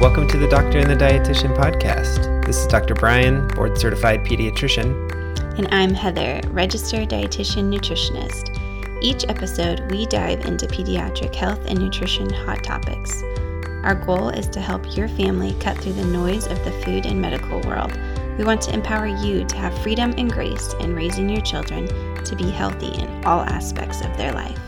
Welcome to the Doctor and the Dietitian podcast. This is Dr. Brian, board certified pediatrician. And I'm Heather, registered dietitian nutritionist. Each episode, we dive into pediatric health and nutrition hot topics. Our goal is to help your family cut through the noise of the food and medical world. We want to empower you to have freedom and grace in raising your children to be healthy in all aspects of their life.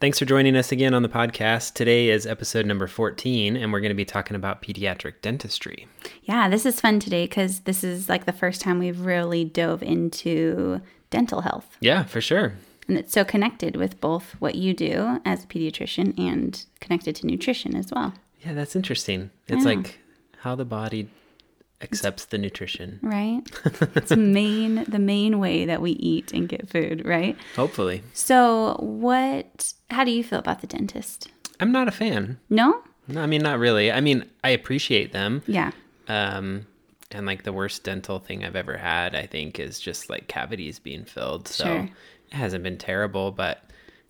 Thanks for joining us again on the podcast. Today is episode number 14, and we're going to be talking about pediatric dentistry. Yeah, this is fun today because this is like the first time we've really dove into dental health. Yeah, for sure. And it's so connected with both what you do as a pediatrician and connected to nutrition as well. Yeah, that's interesting. It's yeah. like how the body accepts the nutrition. Right. it's main the main way that we eat and get food, right? Hopefully. So, what how do you feel about the dentist? I'm not a fan. No? No, I mean not really. I mean, I appreciate them. Yeah. Um and like the worst dental thing I've ever had, I think, is just like cavities being filled. So sure. it hasn't been terrible, but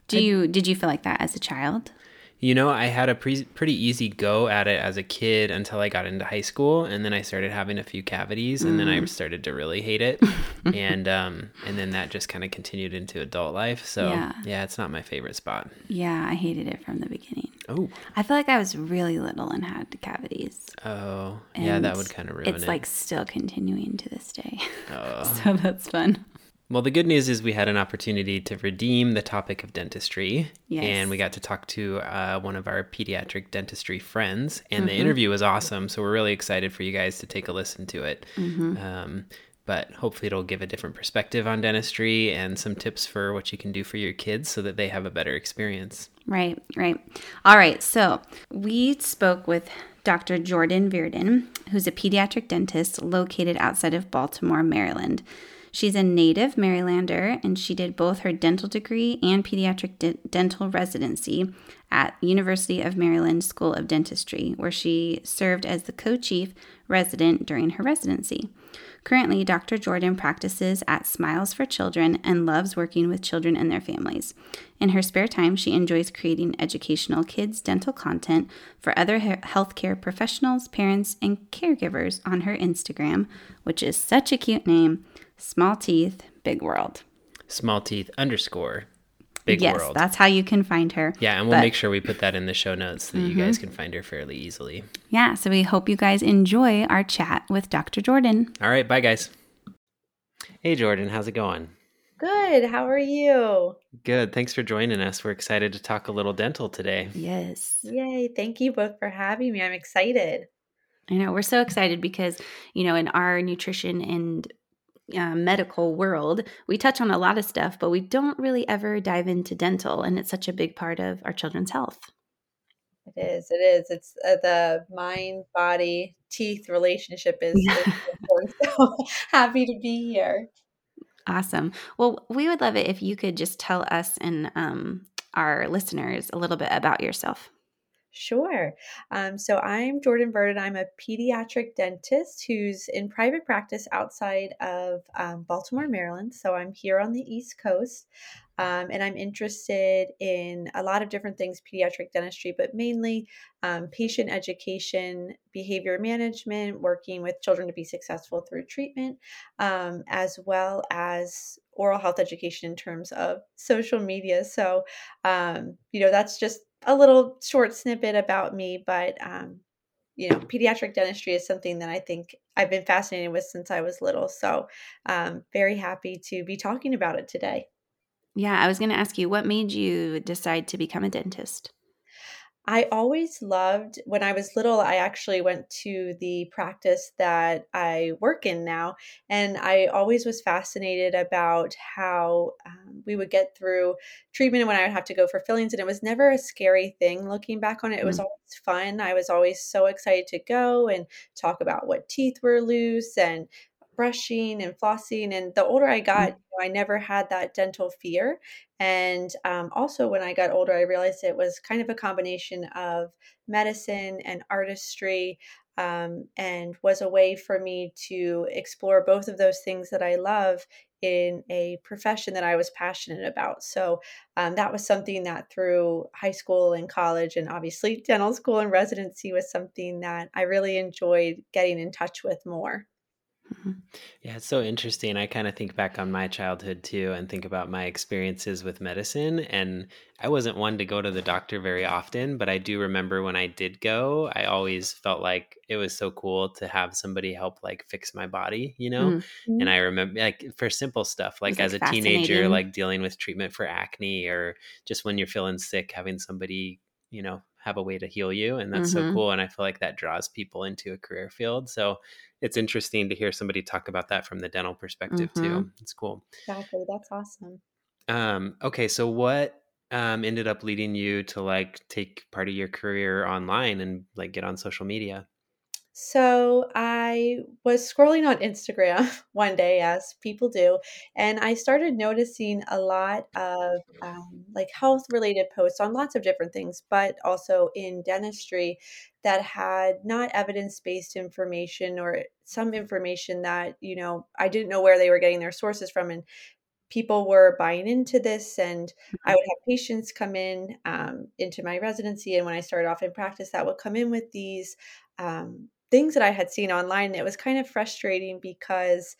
do I, you did you feel like that as a child? You know, I had a pre- pretty easy go at it as a kid until I got into high school, and then I started having a few cavities, and mm. then I mm. started to really hate it, and um, and then that just kind of continued into adult life. So yeah. yeah, it's not my favorite spot. Yeah, I hated it from the beginning. Oh, I feel like I was really little and had cavities. Oh, and yeah, that would kind of ruin it's it. It's like still continuing to this day. Oh, so that's fun. Well, the good news is we had an opportunity to redeem the topic of dentistry. Yes. And we got to talk to uh, one of our pediatric dentistry friends. And mm-hmm. the interview was awesome. So we're really excited for you guys to take a listen to it. Mm-hmm. Um, but hopefully, it'll give a different perspective on dentistry and some tips for what you can do for your kids so that they have a better experience. Right, right. All right. So we spoke with Dr. Jordan Virden, who's a pediatric dentist located outside of Baltimore, Maryland. She's a native Marylander and she did both her dental degree and pediatric de- dental residency at University of Maryland School of Dentistry, where she served as the co chief resident during her residency. Currently, Dr. Jordan practices at Smiles for Children and loves working with children and their families. In her spare time, she enjoys creating educational kids' dental content for other healthcare professionals, parents, and caregivers on her Instagram, which is such a cute name Small teeth, big world. Small teeth underscore big yes, world. that's how you can find her. Yeah, and we'll but, make sure we put that in the show notes so that mm-hmm. you guys can find her fairly easily. Yeah, so we hope you guys enjoy our chat with Dr. Jordan. All right, bye guys. Hey Jordan, how's it going? Good. How are you? Good. Thanks for joining us. We're excited to talk a little dental today. Yes. Yay. Thank you both for having me. I'm excited. I know. We're so excited because, you know, in our nutrition and uh, medical world, we touch on a lot of stuff, but we don't really ever dive into dental, and it's such a big part of our children's health. It is. It is. It's uh, the mind, body, teeth relationship is, is so happy to be here. Awesome. Well, we would love it if you could just tell us and um, our listeners a little bit about yourself. Sure. Um, so I'm Jordan Virden. I'm a pediatric dentist who's in private practice outside of um, Baltimore, Maryland. So I'm here on the East Coast. Um, and I'm interested in a lot of different things pediatric dentistry, but mainly um, patient education, behavior management, working with children to be successful through treatment, um, as well as oral health education in terms of social media. So, um, you know, that's just a little short snippet about me, but um, you know, pediatric dentistry is something that I think I've been fascinated with since I was little. So, um, very happy to be talking about it today. Yeah, I was going to ask you what made you decide to become a dentist? I always loved when I was little. I actually went to the practice that I work in now, and I always was fascinated about how um, we would get through treatment and when I would have to go for fillings. And it was never a scary thing looking back on it. It was mm. always fun. I was always so excited to go and talk about what teeth were loose and brushing and flossing. And the older I got, mm. you know, I never had that dental fear. And um, also, when I got older, I realized it was kind of a combination of medicine and artistry. um, and was a way for me to explore both of those things that I love in a profession that I was passionate about. So um, that was something that through high school and college, and obviously dental school and residency, was something that I really enjoyed getting in touch with more. Mm-hmm. Yeah, it's so interesting. I kind of think back on my childhood too and think about my experiences with medicine. And I wasn't one to go to the doctor very often, but I do remember when I did go, I always felt like it was so cool to have somebody help like fix my body, you know? Mm-hmm. And I remember like for simple stuff, like, like as a teenager, like dealing with treatment for acne or just when you're feeling sick, having somebody, you know, have a way to heal you. And that's mm-hmm. so cool. And I feel like that draws people into a career field. So it's interesting to hear somebody talk about that from the dental perspective mm-hmm. too. It's cool. Exactly. That's awesome. Um, okay, so what um, ended up leading you to like take part of your career online and like get on social media? So I was scrolling on Instagram one day, as people do, and I started noticing a lot of um, like health related posts on lots of different things, but also in dentistry that had not evidence based information or some information that, you know, I didn't know where they were getting their sources from. And people were buying into this and i would have patients come in um, into my residency and when i started off in practice that would come in with these um, things that I had seen online. It was kind of frustrating because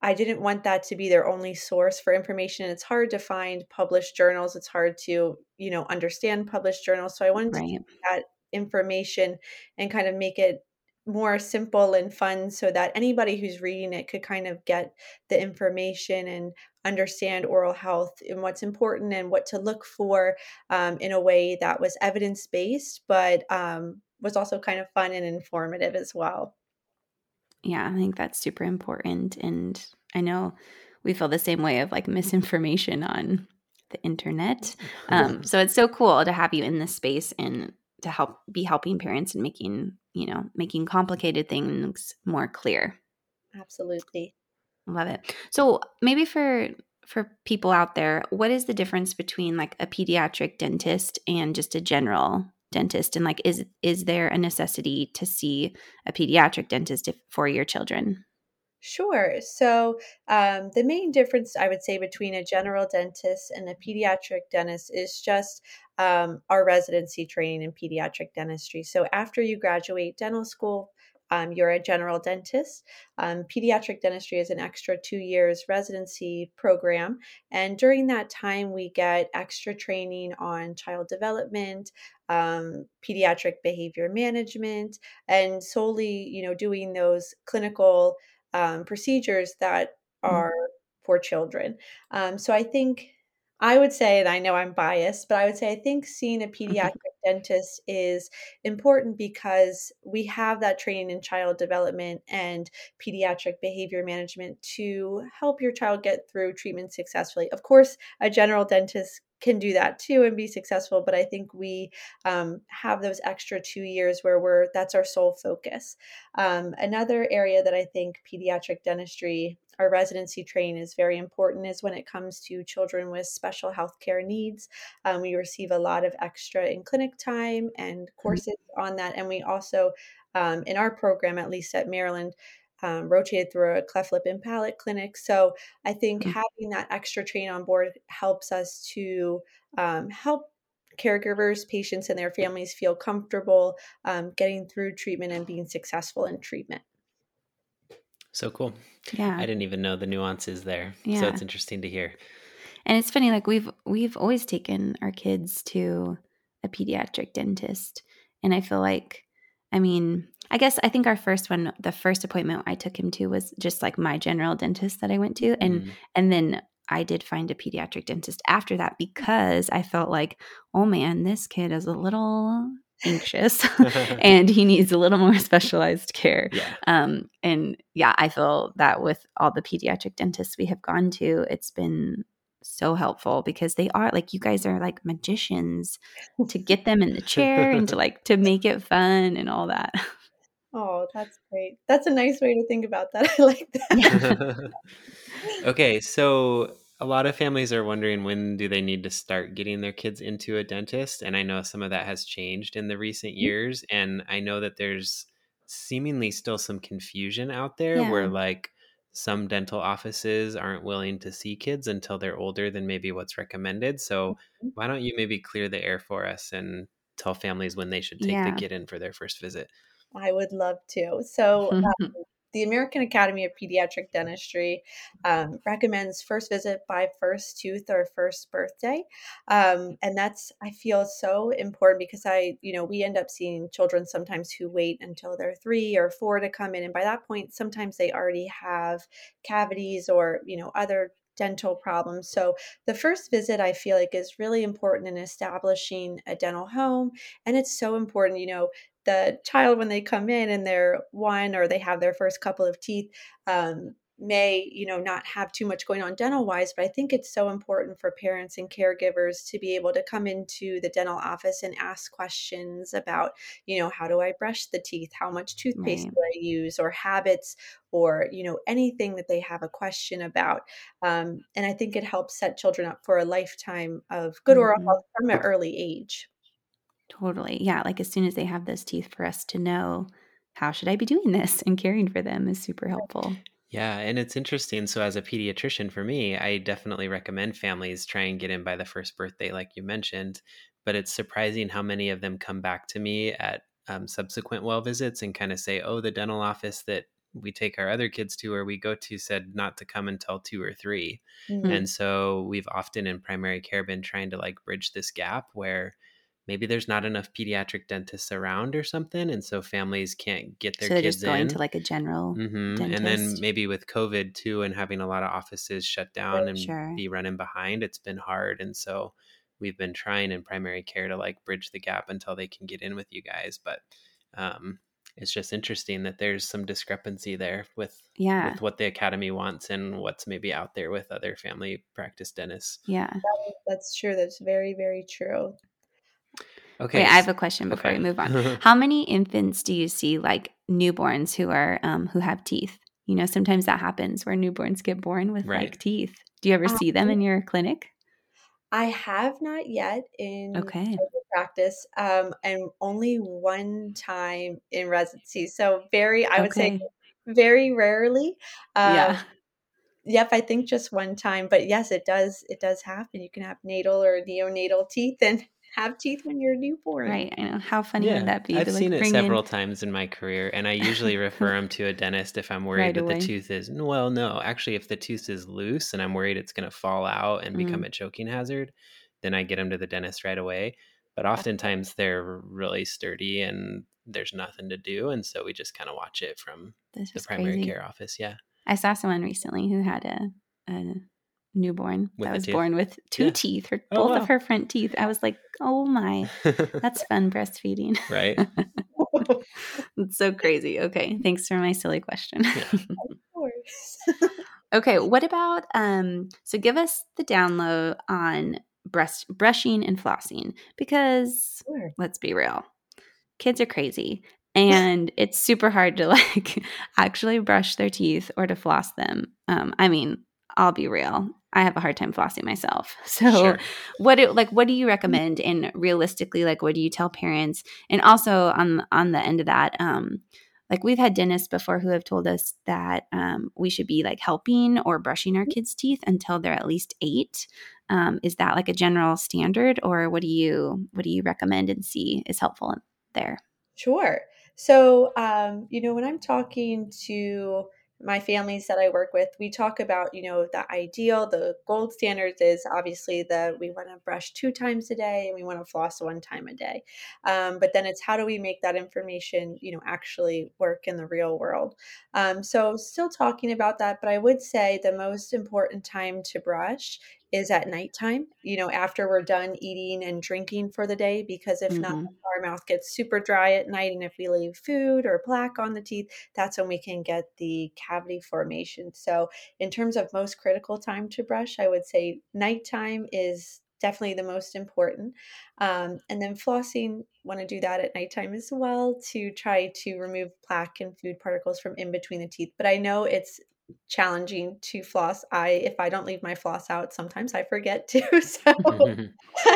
I didn't want that to be their only source for information. It's hard to find published journals. It's hard to, you know, understand published journals. So I wanted right. to take that information and kind of make it more simple and fun so that anybody who's reading it could kind of get the information and understand oral health and what's important and what to look for um, in a way that was evidence based, but um, was also kind of fun and informative as well. Yeah, I think that's super important. And I know we feel the same way of like misinformation on the internet. Um, so it's so cool to have you in this space and to help be helping parents and making, you know, making complicated things more clear. Absolutely. Love it. So maybe for for people out there, what is the difference between like a pediatric dentist and just a general dentist and like is is there a necessity to see a pediatric dentist if, for your children Sure. So, um, the main difference I would say between a general dentist and a pediatric dentist is just um, our residency training in pediatric dentistry. So, after you graduate dental school, um, you're a general dentist. Um, pediatric dentistry is an extra two years residency program. And during that time, we get extra training on child development, um, pediatric behavior management, and solely, you know, doing those clinical um, procedures that mm. are mm-hmm. for children. Um, so I think I would say, and I know I'm biased, but I would say I think seeing a mm-hmm. pediatric dentist is important because we have that training in child development and pediatric behavior management to help your child get through treatment successfully. Of course, a general dentist can do that too and be successful but i think we um, have those extra two years where we're that's our sole focus um, another area that i think pediatric dentistry our residency training is very important is when it comes to children with special health care needs um, we receive a lot of extra in clinic time and mm-hmm. courses on that and we also um, in our program at least at maryland um, rotated through a cleft lip and palate clinic. So I think mm-hmm. having that extra train on board helps us to um, help caregivers, patients, and their families feel comfortable um, getting through treatment and being successful in treatment. So cool. Yeah. I didn't even know the nuances there. Yeah. So it's interesting to hear. And it's funny, like we've we've always taken our kids to a pediatric dentist. And I feel like I mean, I guess I think our first one, the first appointment I took him to was just like my general dentist that I went to, and mm. and then I did find a pediatric dentist after that because I felt like, oh man, this kid is a little anxious and he needs a little more specialized care. Yeah. Um, and yeah, I feel that with all the pediatric dentists we have gone to, it's been so helpful because they are like you guys are like magicians to get them in the chair and to like to make it fun and all that. Oh, that's great. That's a nice way to think about that. I like that. okay, so a lot of families are wondering when do they need to start getting their kids into a dentist and I know some of that has changed in the recent mm-hmm. years and I know that there's seemingly still some confusion out there Yeah. where like some dental offices aren't willing to see kids until they're older than maybe what's recommended. So Mhm. why don't you maybe clear the air for us and tell families when they should take Yeah. the kid in for their first visit? I would love to. So, um, the American Academy of Pediatric Dentistry um, recommends first visit by first tooth or first birthday. Um, and that's, I feel, so important because I, you know, we end up seeing children sometimes who wait until they're three or four to come in. And by that point, sometimes they already have cavities or, you know, other dental problems. So the first visit I feel like is really important in establishing a dental home and it's so important, you know, the child when they come in and they're one or they have their first couple of teeth um, may you know not have too much going on dental wise but i think it's so important for parents and caregivers to be able to come into the dental office and ask questions about you know how do i brush the teeth how much toothpaste Right. do i use or habits or you know anything that they have a question about um, and i think it helps set children up for a lifetime of good oral Mhm. health from an early age Totally. Yeah. Like as soon as they have those teeth for us to know how should I be doing this and caring for them is super helpful. Yeah, and it's interesting. So, as a pediatrician, for me, I definitely recommend families try and get in by the first birthday, like you mentioned. But it's surprising how many of them come back to me at um, subsequent well visits and kind of say, "Oh, the dental office that we take our other kids to or we go to said not to come until two or three. Mm. And so we've often in primary care been trying to like bridge this gap where maybe there's not enough pediatric dentists around or something, and so families can't get their so they're kids just going in. to like a general hmm And then maybe with COVID too, and having a lot of offices shut down and Sure. be running behind, it's been hard. And so we've been trying in primary care to like bridge the gap until they can get in with you guys. But um, it's just interesting that there's some discrepancy there with Yeah. with what the academy wants and what's maybe out there with other family practice dentists. Yeah. That's true. That's very, very true. Okay. Wait, I have a question before okay. we move on. How many infants do you see like newborns who are um who have teeth? You know, sometimes that happens where newborns get born with Right. like teeth. Do you ever see them in your clinic? I have not yet in Okay. practice, um, and only one time in residency. So very, I would say, very rarely. Um, yeah. Yep, I think just one time, but yes, it does. It does happen. You can have natal or neonatal teeth and have teeth when you're a newborn. Right. I know. How funny Yeah, would that be I've to like seen it several in times in my career, and I usually refer them to a dentist if I'm worried right that away? the tooth is well, no, actually, if the tooth is loose and I'm worried it's going to fall out and become Mm. a choking hazard, then I get them to the dentist right away. But oftentimes they're really sturdy and there's nothing to do, and so we just kind of watch it from That's the primary crazy. care office. Yeah, I saw someone recently who had a, a newborn With that was tooth? born with two Yeah. teeth, her Oh, both wow. of her front teeth. I was like, oh my, that's fun breastfeeding. right. It's so crazy. Okay, thanks for my silly question. Yeah. Of course. okay, what about um so give us the download on breast brushing and flossing because Sure. let's be real. Kids are crazy and it's super hard to like actually brush their teeth or to floss them. Um I mean, I'll be real. I have a hard time flossing myself. So Sure. what do, like what do you recommend and realistically like what do you tell parents and also on on the end of that um like we've had dentists before who have told us that um, we should be like helping or brushing our kids teeth until they're at least eight um, is that like a general standard or what do you what do you recommend and see is helpful there Sure. So, um, you know, when I'm talking to my families that I work with, we talk about, you know, the ideal, the gold standards is obviously that we want to brush two times a day and we want to floss one time a day. Um, but then it's how do we make that information, you know, actually work in the real world? Um, so, still talking about that, but I would say the most important time to brush is at nighttime, you know, after we're done eating and drinking for the day, because if not, Mhm. our mouth gets super dry at night. And if we leave food or plaque on the teeth, that's when we can get the cavity formation. So, in terms of most critical time to brush, I would say nighttime is definitely the most important. Um, and then flossing, want to do that at nighttime as well to try to remove plaque and food particles from in between the teeth. But I know it's challenging to floss. I if I don't leave my floss out, sometimes I forget to. So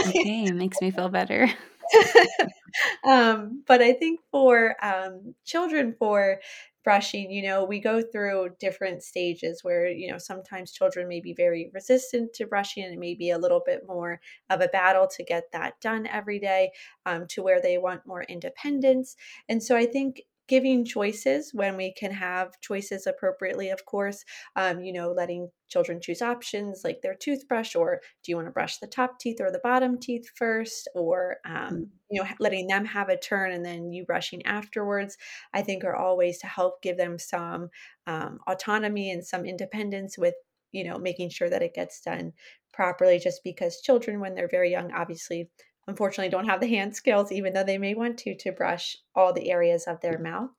okay makes me feel better um, but I think for um, children, for brushing, you know, we go through different stages where, you know, sometimes children may be very resistant to brushing and it may be a little bit more of a battle to get that done every day um, to where they want more independence. And so I think giving choices when we can have choices appropriately of course um, you know letting children choose options like their toothbrush or do you want to brush the top teeth or the bottom teeth first or um, mm. you know letting them have a turn and then you brushing afterwards i think are all ways to help give them some um, autonomy and some independence with you know making sure that it gets done properly just because children when they're very young obviously unfortunately don't have the hand skills, even though they may want to, to brush all the areas of their mouth.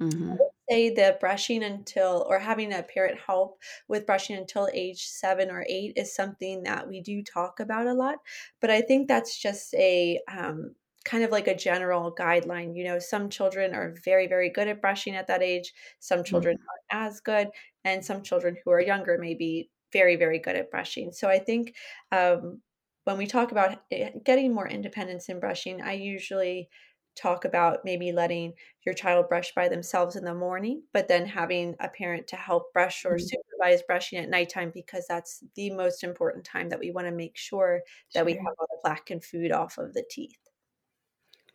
Mm-hmm. say the brushing until or having a parent help with brushing until age seven or eight is something that we do talk about a lot. But I think that's just a um, kind of like a general guideline. You know, some children are very, very good at brushing at that age, some children mm-hmm. aren't as good, and some children who are younger may be very, very good at brushing. So I think um, when we talk about eh, getting more independence in brushing, I usually talk about maybe letting your child brush by themselves in the morning, but then having a parent to help brush or mm-hmm. supervise brushing at nighttime because that's the most important time that we want to make sure that sure. we have all the plaque and food off of the teeth.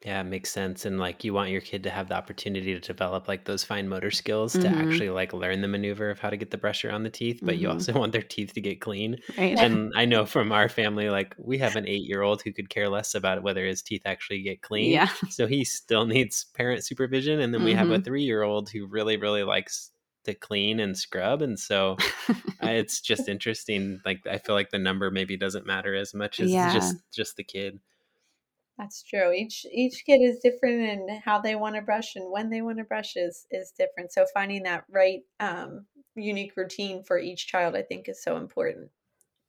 Yeah, it makes sense. And like you want your kid to have the opportunity to develop like those fine motor skills mm-hmm. to actually like learn the maneuver of how to get the brush around the teeth, but mm-hmm. you also want their teeth to get clean. Right. And I know from our family, like we have an eight year old who could care less about whether his teeth actually get clean. Yeah. So he still needs parent supervision. And then we mm-hmm. have a mm-hmm. three year old who really, really likes to clean and scrub. And so it's just interesting. Like I feel like the number maybe doesn't matter as much as yeah. just just the kid. That's true. Each each kid is different and how they want to brush and when they want to brush is is different. So finding that right um, unique routine for each child, I think, is so important.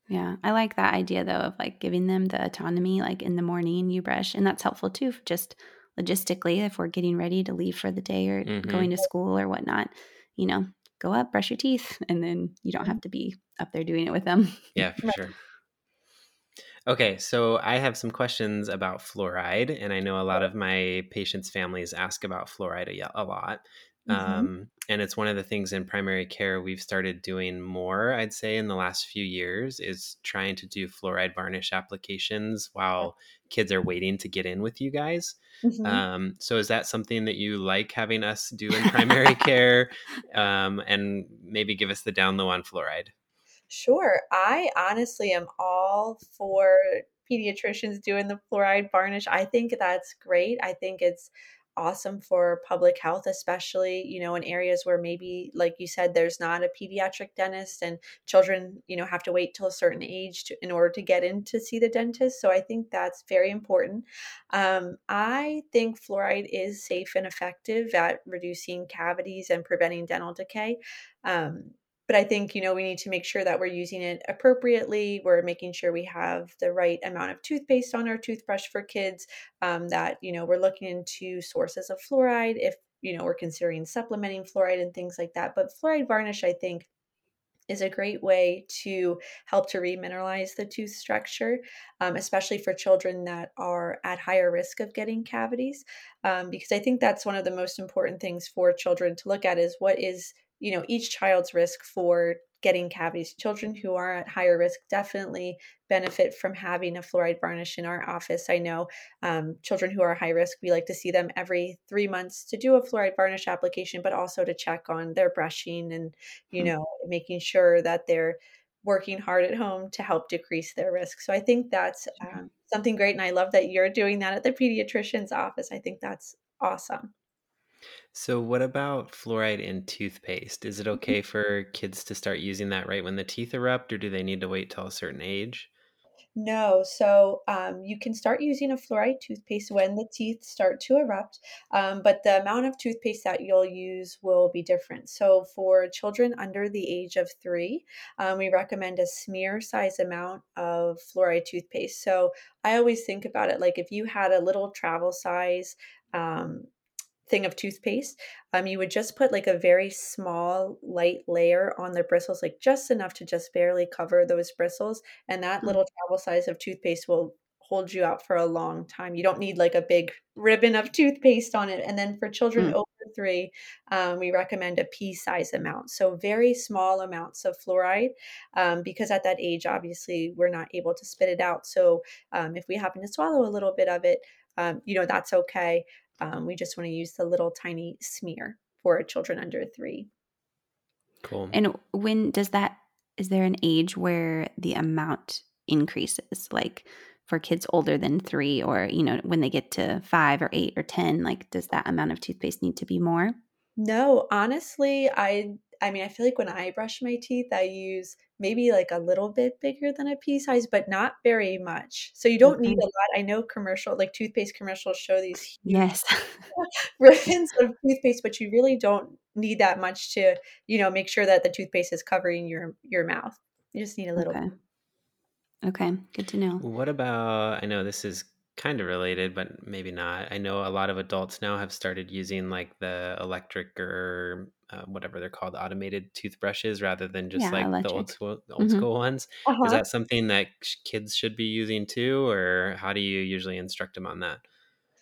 Yeah, I like that idea though of like giving them the autonomy. Like in the morning, you brush, and that's helpful too. Just logistically, if we're getting ready to leave for the day or mm-hmm. going to school or whatnot, you know, go up, brush your teeth, and then you don't have to be up there doing it with them. Yeah, for sure. Okay, so I have some questions about fluoride, and I know a lot of my patients' families ask about fluoride a, a lot. Mm-hmm. Um, and it's one of the things in primary care we've started doing more, I'd say, in the last few years is trying to do fluoride varnish applications while kids are waiting to get in with you guys. Mm-hmm. Um, so is that something that you like having us do in primary care? Um, and maybe give us the down low on fluoride. Sure. I honestly am all for pediatricians doing the fluoride varnish. I think that's great. I think it's awesome for public health, especially, you know, in areas where maybe, like you said, there's not a pediatric dentist and children, you know, have to wait till a certain age to, in order to get in to see the dentist. So I think that's very important. Um, I think fluoride is safe and effective at reducing cavities and preventing dental decay. Um, but I think, you know, we need to make sure that we're using it appropriately. We're making sure we have the right amount of toothpaste on our toothbrush for kids, um, that, you know, we're looking into sources of fluoride if, you know, we're considering supplementing fluoride and things like that. But fluoride varnish, I think, is a great way to help to remineralize the tooth structure, um, especially for children that are at higher risk of getting cavities. Um, because I think that's one of the most important things for children to look at is what is you know each child's risk for getting cavities. Children who are at higher risk definitely benefit from having a fluoride varnish in our office i know. Um, children who are high risk we like to see them every three months to do a fluoride varnish application but also to check on their brushing and you hmm. know making sure that they're working hard at home to help decrease their risk. So i think that's um, something great and i love that you're doing that at the pediatrician's office. I think that's awesome so, what about fluoride in toothpaste? Is it mm-hmm. okay for kids to start using that right when the teeth erupt, or do they need to wait till a certain age? No, so um, you can start using a fluoride toothpaste when the teeth start to erupt, um, but the amount of toothpaste that you'll use will be different. So, for children under the age of three, um, we recommend a smear size amount of fluoride toothpaste. So, I always think about it like if you had a little travel size um, thing of toothpaste, um, you would just put like a very small light layer on the bristles, like just enough to just barely cover those bristles. And that mm-hmm. little travel size of toothpaste will hold you out for a long time. You don't need like a big ribbon of toothpaste on it. And then for children mm. over three, um, we recommend a pea size amount. So very small amounts of fluoride um, because at that age, obviously, we're not able to spit it out. So um, if we happen to swallow a little bit of it, um, you know, that's okay. Um, we just want to use the little tiny smear for children under three. Cool. And when does that, is there an age where the amount increases? Like, for kids older than three or you know when they get to five or eight or ten like does that amount of toothpaste need to be more no honestly i i mean i feel like when i brush my teeth i use maybe like a little bit bigger than a pea size but not very much so you don't mm-hmm. need a lot i know commercial like toothpaste commercials show these yes ribbons of toothpaste but you really don't need that much to you know make sure that the toothpaste is covering your your mouth you just need a little okay. Okay, good to know. What about, I know this is kind of related, but maybe not. I know a lot of adults now have started using like the electric or uh, whatever they're called, automated toothbrushes rather than just Yeah, like the old electric. school, old hmm school ones. Is uh-huh that something that sh- kids should be using too, or how do you usually instruct them on that?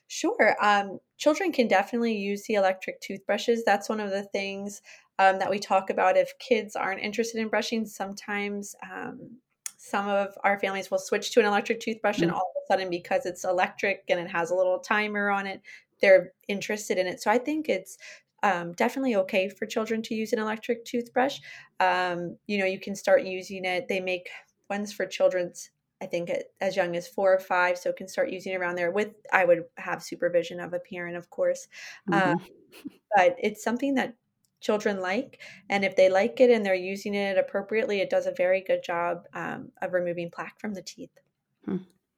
Sure. Um, children can definitely use the electric toothbrushes. That's one of the things um, that we talk about. If kids aren't interested in brushing, sometimes um, some of our families will switch to an electric toothbrush, and Mm, all of a sudden, because it's electric and it has a little timer on it, they're interested in it. So I think it's um, definitely okay for children to use an electric toothbrush. Um, you know, you can start using it. They make ones for children's. I think as young as four or five, so can start using around there. With I would have supervision of a parent, of course, uh, hmm but it's something that children like. And if they like it and they're using it appropriately, it does a very good job um, of removing plaque from the teeth. Hmm.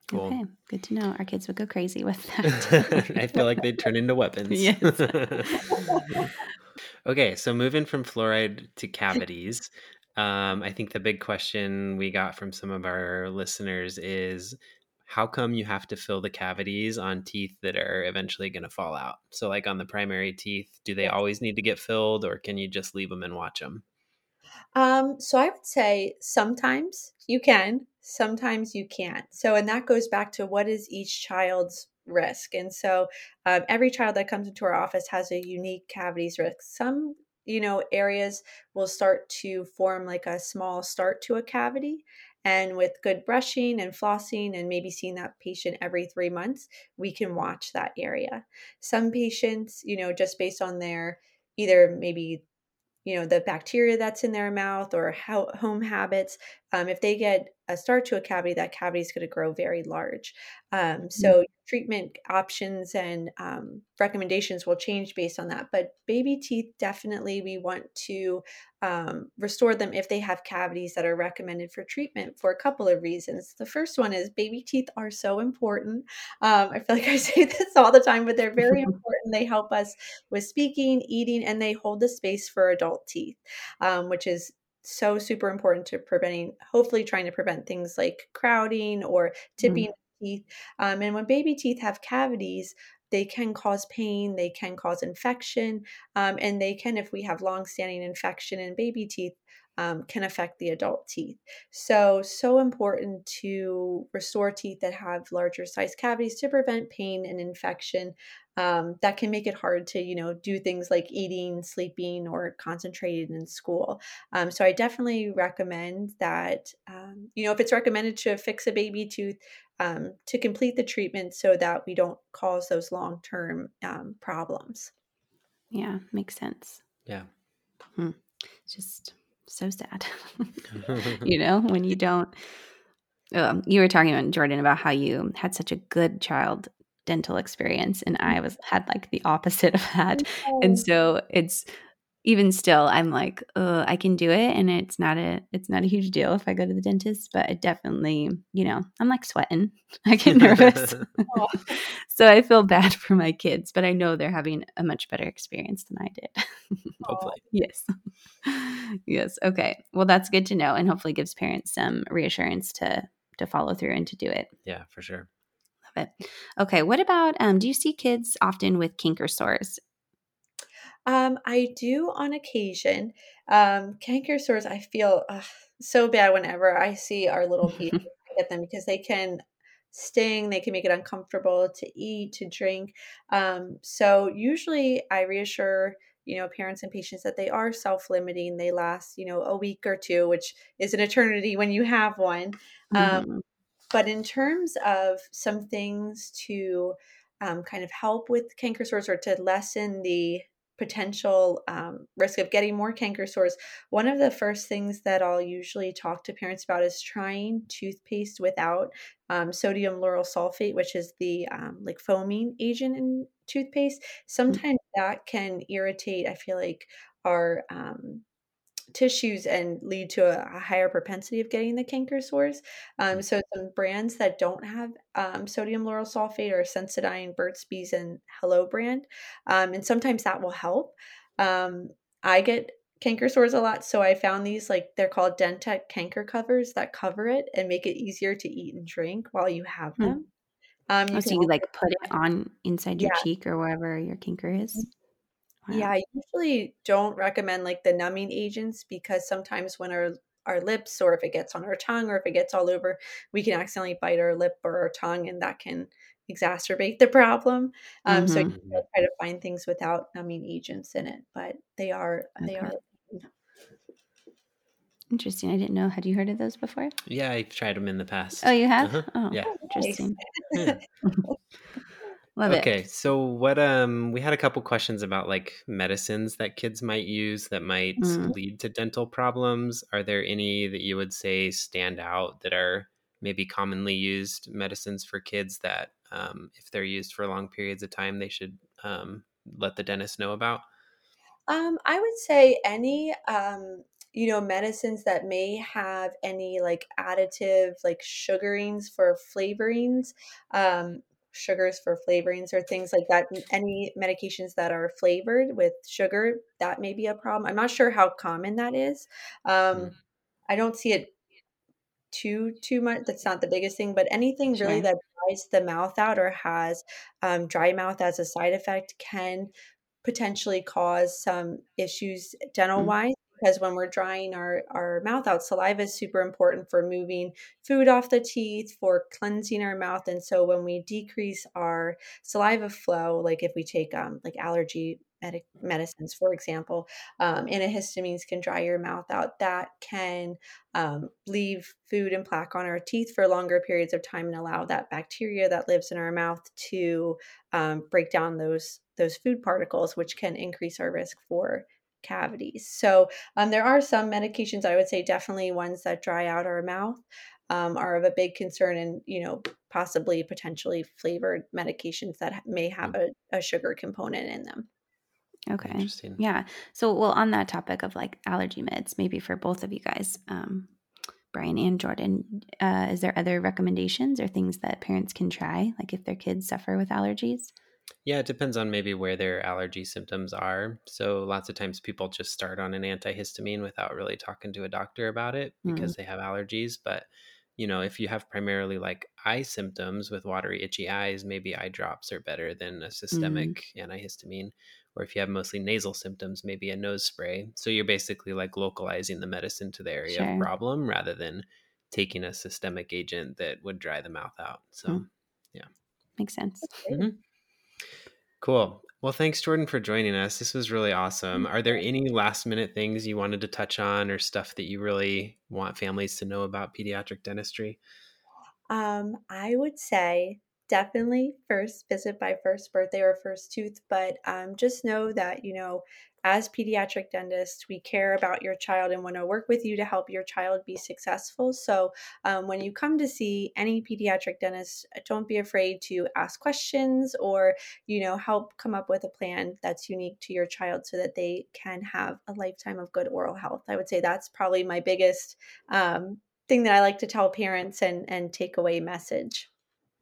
Cool. Okay, good to know. Our kids would go crazy with that. I feel like they'd turn into weapons. yes. okay, so moving from fluoride to cavities, um, I think the big question we got from some of our listeners is how come you have to fill the cavities on teeth that are eventually going to fall out? So, like on the primary teeth, do they always need to get filled or can you just leave them and watch them? Um, so I would say sometimes you can, sometimes you can't. So, and that goes back to what is each child's risk. And so, um, every child that comes into our office has a unique cavities risk. Some, you know, areas will start to form like a small start to a cavity. And with good brushing and flossing, and maybe seeing that patient every three months, we can watch that area. Some patients, you know, just based on their either maybe you know the bacteria that's in their mouth or how home habits um, if they get a start to a cavity that cavity is going to grow very large. Um, Mm, so treatment options and um, recommendations will change based on that but baby teeth definitely we want to um, restore them if they have cavities that are recommended for treatment for a couple of reasons. The first one is baby teeth are so important. Um, i feel like i say this all the time but they're very important. They help us with speaking, eating, and they hold the space for adult teeth, um, which is so super important to preventing, hopefully, trying to prevent things like crowding or tipping teeth. Um, and when baby teeth have cavities, they can cause pain, they can cause infection, um, and they can, if we have long-standing infection in baby teeth, um, can affect the adult teeth. So, so important to restore teeth that have larger size cavities to prevent pain and infection um, that can make it hard to you know do things like eating sleeping or concentrating in school um, so i definitely recommend that um, you know if it's recommended to fix a baby tooth um, to complete the treatment so that we don't cause those long-term um, problems Yeah, makes sense. Yeah. Hmm. Just so sad. you know, when you don't. Um, you were talking about Jordan about how you had such a good child dental experience, and I was had like the opposite of that. And so it's even still, I'm like, uh, I can do it, and it's not a it's not a huge deal if I go to the dentist, but it definitely, you know, I'm like sweating. I get nervous. Oh, so I feel bad for my kids, but I know they're having a much better experience than I did. oh. Hopefully. yes. yes. Okay. Well, that's good to know and hopefully gives parents some reassurance to to follow through and to do it. Yeah, for sure. Love it. Okay. What about um do you see kids often with canker sores? Um, I do on occasion. Um, canker sores, I feel ugh, so bad whenever I see our little people. Get them because they can sting. They can make it uncomfortable to eat, to drink. Um, so usually I reassure you know parents and patients that they are self-limiting they last you know a week or two which is an eternity when you have one um, mm-hmm. um, but in terms of some things to um, kind of help with canker sores or to lessen the potential um, risk of getting more canker sores, one of the first things that I'll usually talk to parents about is trying toothpaste without um, sodium lauryl sulfate, which is the um, like foaming agent in toothpaste. Mm. Sometimes mm-hmm. that can irritate. I feel like our um, tissues and lead to a, a, higher propensity of getting the canker sores. Um, so some brands that don't have um, sodium lauryl sulfate are Sensodyne, Burt's Bees, and Hello brand, um, and sometimes that will help. Um, I get canker sores a lot, so I found these like they're called DenTek canker covers that cover it and make it easier to eat and drink while you have hmm. them. Um, you oh, so you like put it on inside your yeah. cheek or wherever your canker is. Wow. Yeah, I usually don't recommend like the numbing agents because sometimes when our our lips or if it gets on our tongue or if it gets all over, we can accidentally bite our lip or our tongue and that can exacerbate the problem. Um, mm-hmm. So you try to find things without numbing agents in it, but they are okay. they are. Interesting. I didn't know. Had you heard of those before? Yeah, I've tried them in the past. Oh, you have? Uh-huh. Oh, yeah. Interesting. Yeah. Love okay, it. Okay, so what um we had a couple questions about like medicines that kids might use that might mm. lead to dental problems. Are there any that you would say stand out that are maybe commonly used medicines for kids that um, if they're used for long periods of time they should um, let the dentist know about? Um, I would say any um, you know medicines that may have any like additive like sugarings for flavorings um, sugars for flavorings or things like that. Any medications that are flavored with sugar, that may be a problem. I'm not sure how common that is. Um, mm. I don't see it too too much. That's not the biggest thing, but anything sure. really that dries the mouth out or has um, dry mouth as a side effect can potentially cause some issues dental wise because when we're drying our, our mouth out, saliva is super important for moving food off the teeth, for cleansing our mouth. And so when we decrease our saliva flow, like if we take um, like allergy medic- medicines, for example, um, antihistamines can dry your mouth out. That can um, leave food and plaque on our teeth for longer periods of time and allow that bacteria that lives in our mouth to um, break down those those food particles, which can increase our risk for cavities. So um, there are some medications I would say definitely ones that dry out our mouth um, are of a big concern, and you know possibly potentially flavored medications that may have mm. a, a sugar component in them. Okay. Interesting. Yeah. So, well, on that topic of like allergy meds, maybe for both of you guys, um, Brian and Jordan, uh, is there other recommendations or things that parents can try, like if their kids suffer with allergies? Yeah, it depends on maybe where their allergy symptoms are. So lots of times people just start on an antihistamine without really talking to a doctor about it because mm-hmm. they have allergies. But you know, if you have primarily like eye symptoms with watery, itchy eyes, maybe eye drops are better than a mm-hmm. systemic mm-hmm. antihistamine. Or if you have mostly nasal symptoms, maybe a nose spray. So you're basically like localizing the medicine to the area sure. of problem rather than taking a systemic agent that would dry the mouth out. So, mm-hmm. yeah. Makes sense. Mm-hmm. Cool. Well, thanks, Jordan, for joining us. This was really awesome. Are there any last minute things you wanted to touch on or stuff that you really want families to know about pediatric dentistry? Um, I would say definitely first visit by first birthday or first tooth, but um, just know that, you know, as pediatric dentists, we care about your child and want to work with you to help your child be successful. So, um, when you come to see any pediatric dentist, uh, don't be afraid to ask questions or, you know, help come up with a plan that's unique to your child so that they can have a lifetime of good oral health. I would say that's probably my biggest um, thing that I like to tell parents and and take away message.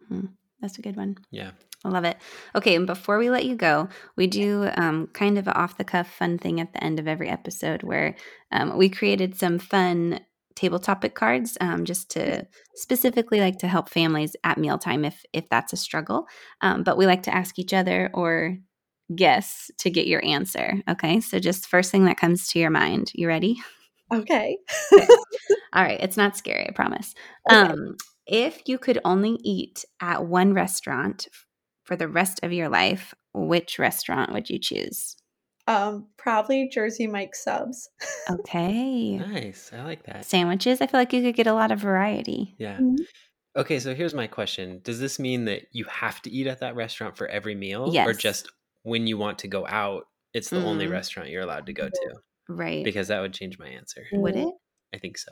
Hmm. That's a good one. Yeah. I love it. Okay, and before we let you go, we do um, kind of an off the cuff fun thing at the end of every episode where um, we created some fun table topic cards um, just to specifically like to help families at mealtime if if that's a struggle. Um, but we like to ask each other or guess to get your answer. Okay, so just first thing that comes to your mind. You ready? Okay. okay. All right, it's not scary, I promise. Okay. Um, If you could only eat at one restaurant for the rest of your life, which restaurant would you choose? Um, probably Jersey Mike subs. Okay. Nice. I like that. Sandwiches, I feel like you could get a lot of variety. Yeah. Mhm. Okay, so here's my question. Does this mean that you have to eat at that restaurant for every meal? Or just when you want to go out, it's the only Mm. restaurant you're allowed to go to? Right. Because that would change my answer. would it? I think so.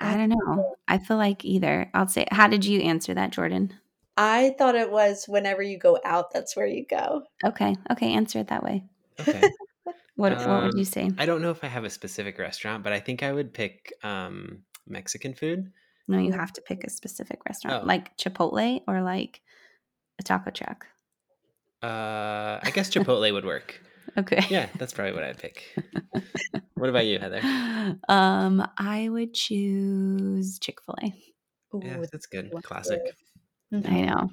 I don't know. I feel like either. I'll say, how did you answer that, Jordan? I thought it was whenever you go out, that's where you go. Okay. Okay. Answer it that way. Okay. What, what would Um, you say? I don't know if I have a specific restaurant, but I think I would pick um, Mexican food. No, you have to pick a specific restaurant, Oh. like Chipotle or like a taco truck. Uh, I guess Chipotle would work. Okay. Yeah, that's probably what I'd pick. What about you, Heather? Um, I would choose Chick Fil A. Yeah, that's good. Classic. Good. I know,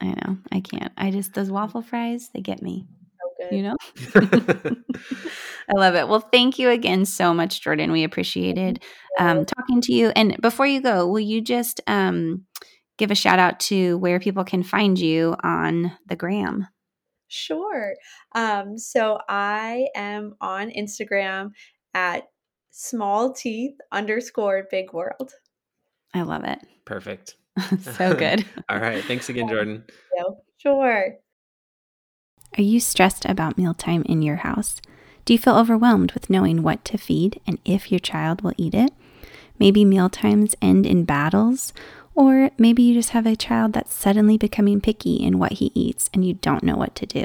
I know, I can't. I just those waffle fries, they get me. So good. You know. I love it. Well, thank you again so much, Jordan. We appreciated um, talking to you. And before you go, will you just um, give a shout out to where people can find you on the gram? Sure. Um, so I am on Instagram at small teeth underscore big world. I love it. Perfect. so good. All right. Thanks again, Jordan. So, sure. Are you stressed about mealtime in your house? Do you feel overwhelmed with knowing what to feed and if your child will eat it? Maybe mealtimes end in battles, or maybe you just have a child that's suddenly becoming picky in what he eats and you don't know what to do.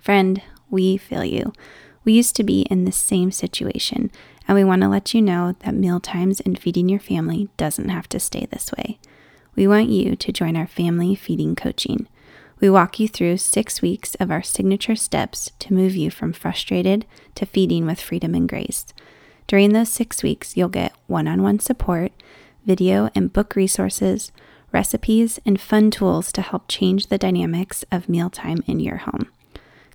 Friend, we feel you. We used to be in the same situation, and we want to let you know that mealtimes and feeding your family doesn't have to stay this way. We want you to join our family feeding coaching. We walk you through six weeks of our signature steps to move you from frustrated to feeding with freedom and grace. During those six weeks, you'll get one on one support, video and book resources, recipes, and fun tools to help change the dynamics of mealtime in your home.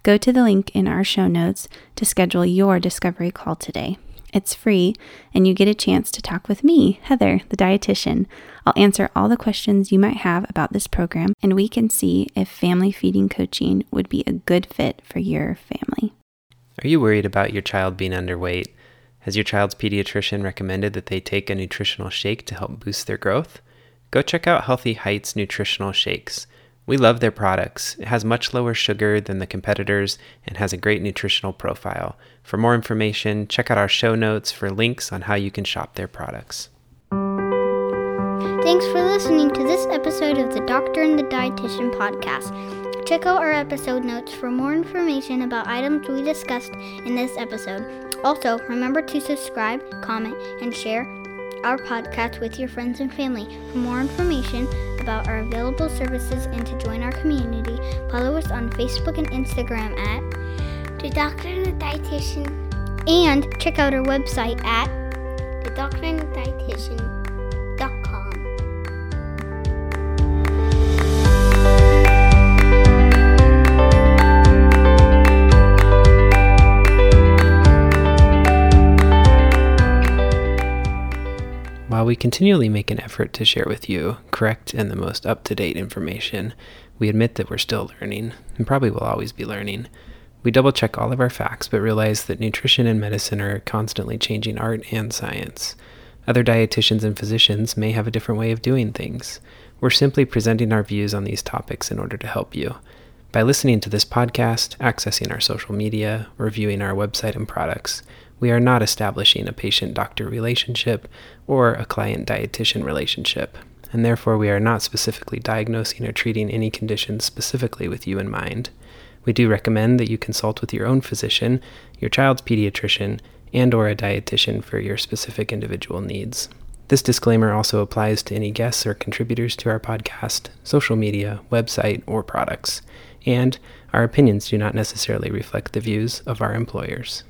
Go to the link in our show notes to schedule your discovery call today. It's free, and you get a chance to talk with me, Heather, the dietitian. I'll answer all the questions you might have about this program, and we can see if family feeding coaching would be a good fit for your family. Are you worried about your child being underweight? Has your child's pediatrician recommended that they take a nutritional shake to help boost their growth? Go check out Healthy Height's Nutritional Shakes. We love their products. It has much lower sugar than the competitors and has a great nutritional profile. For more information, check out our show notes for links on how you can shop their products. Thanks for listening to this episode of the Doctor and the Dietitian podcast. Check out our episode notes for more information about items we discussed in this episode. Also, remember to subscribe, comment, and share our podcast with your friends and family. For more information about our available services and to join our community, follow us on Facebook and Instagram at The Doctor and the Dietitian. and check out our website at The Doctor and the Dietitian.com. we continually make an effort to share with you correct and the most up to date information, we admit that we're still learning and probably will always be learning. We double check all of our facts but realize that nutrition and medicine are constantly changing art and science. Other dietitians and physicians may have a different way of doing things. We're simply presenting our views on these topics in order to help you. By listening to this podcast, accessing our social media, reviewing our website and products, we are not establishing a patient doctor relationship or a client dietitian relationship, and therefore we are not specifically diagnosing or treating any conditions specifically with you in mind. We do recommend that you consult with your own physician, your child's pediatrician, and or a dietitian for your specific individual needs. This disclaimer also applies to any guests or contributors to our podcast, social media, website, or products, and our opinions do not necessarily reflect the views of our employers.